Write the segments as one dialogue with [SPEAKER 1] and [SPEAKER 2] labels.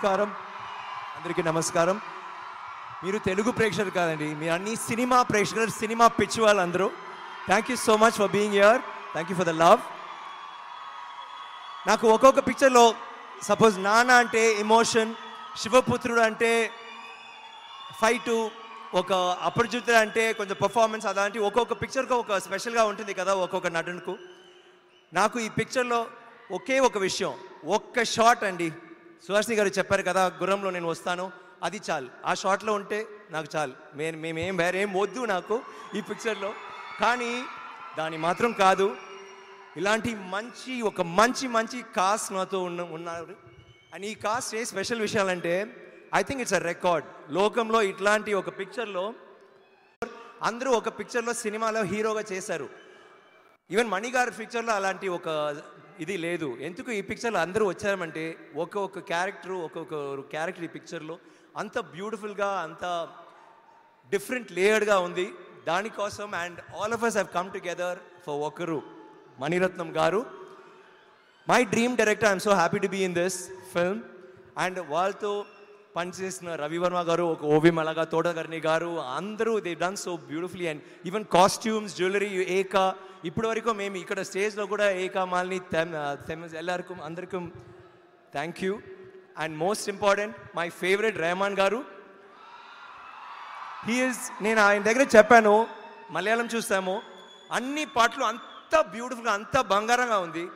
[SPEAKER 1] నమస్కారం. అందరికీ నమస్కారం. మీరు తెలుగు ప్రేక్షకులు కాదండి మీరు అన్ని సినిమా ప్రేక్షకులు సినిమా పిచ్చి వాళ్ళందరూ thank you so much for being your thank you for the love నాకు ఒక్కొక్క పిక్చర్లో సపోజ్ నాన్న అంటే ఎమోషన్ శివపుత్రుడు అంటే ఫైటు ఒక అపరిచితుడు అంటే కొంచెం పర్ఫార్మెన్స్ అలాంటి ఒక్కొక్క పిక్చర్కి ఒక స్పెషల్గా ఉంటుంది కదా ఒక్కొక్క నటునకు. నాకు ఈ పిక్చర్లో ఒకే ఒక విషయం ఒక్క షాట్ అండి. సుహాసిని గారు చెప్పారు కదా గుర్రంలో నేను వస్తాను. అది చాలు. ఆ షాట్లో ఉంటే నాకు చాలు. మేము మేమేం వేరేం వద్దు నాకు ఈ పిక్చర్లో. కానీ దాని మాత్రం కాదు. ఇలాంటి మంచి ఒక మంచి మంచి కాస్ట్ నాతో ఉన్న ఉన్నారు. అండ్ ఈ cast A special విషయాలంటే I think it's a record. లోకంలో ఇట్లాంటి ఒక పిక్చర్లో అందరూ ఒక పిక్చర్లో సినిమాలో హీరోగా చేశారు. ఈవెన్ మణి గారి పిక్చర్లో అలాంటి ఒక ఇది లేదు. ఎందుకు ఈ పిక్చర్లో అందరూ వచ్చారంటే ఒక్కొక్క క్యారెక్టర్ ఒక్కొక్క క్యారెక్టర్ ఈ పిక్చర్లో అంత బ్యూటిఫుల్గా అంత డిఫరెంట్ లేయర్డ్గా ఉంది. దానికోసం and all of us have come together for ఒకరు Mani Ratnam garu. My dream director I'm so happy to be in this film and వాళ్ళతో పనిచేసిన రవివర్మ గారు ఒక ఓవి మలగా తోటగర్ని గారు అందరూ they done so beautifully and even costumes jewellery ఏక. ఇప్పటి వరకు మేము ఇక్కడ స్టేజ్లో కూడా ఏకా మాల్ని ఎల్లరికం అందరికీ thank you and most important my favourite Rahman garu. He is నేను ఆయన దగ్గర చెప్పాను మలయాళం చూస్తాము. అన్ని పాటలు అంత బ్యూటిఫుల్గా అంత బంగారంగా ఉంది.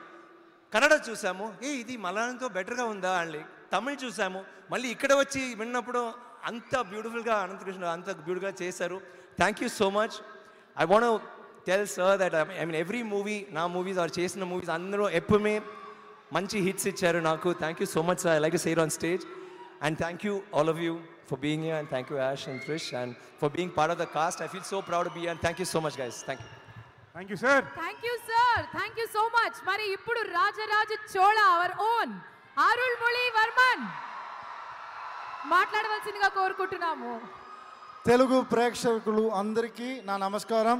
[SPEAKER 1] కన్నడ చూసాము ఏ ఇది మలయాళంతో బెటర్గా ఉందా అని తమిళ్ చూసాము మళ్ళీ ఇక్కడ వచ్చి విన్నప్పుడు అంత బ్యూటిఫుల్గా అనంతకృష్ణ అంత బ్యూటిఫుల్గా చేశారు. Thank you so much I want tell sir that I mean every movie నా మూవీస్ ఆర్ చేసిన మూవీస్ అందరూ ఎప్పుమే మంచి హిట్స్ ఇచ్చారు నాకు. Thank you so much sir I like share on stage and thank you all of you for being and thank you Yash and Krish and for being part of the cast I feel so proud be and thank you so much guys thank you
[SPEAKER 2] thank you sir
[SPEAKER 3] thank you sir thank you so much మరి ఇప్పుడు Rajaraja Chola our own Arulmozhi Varman. మాట్లాడవలసిందిగా కోరుకుంటున్నాము.
[SPEAKER 4] తెలుగు ప్రేక్షకులు అందరికీ నా నమస్కారం.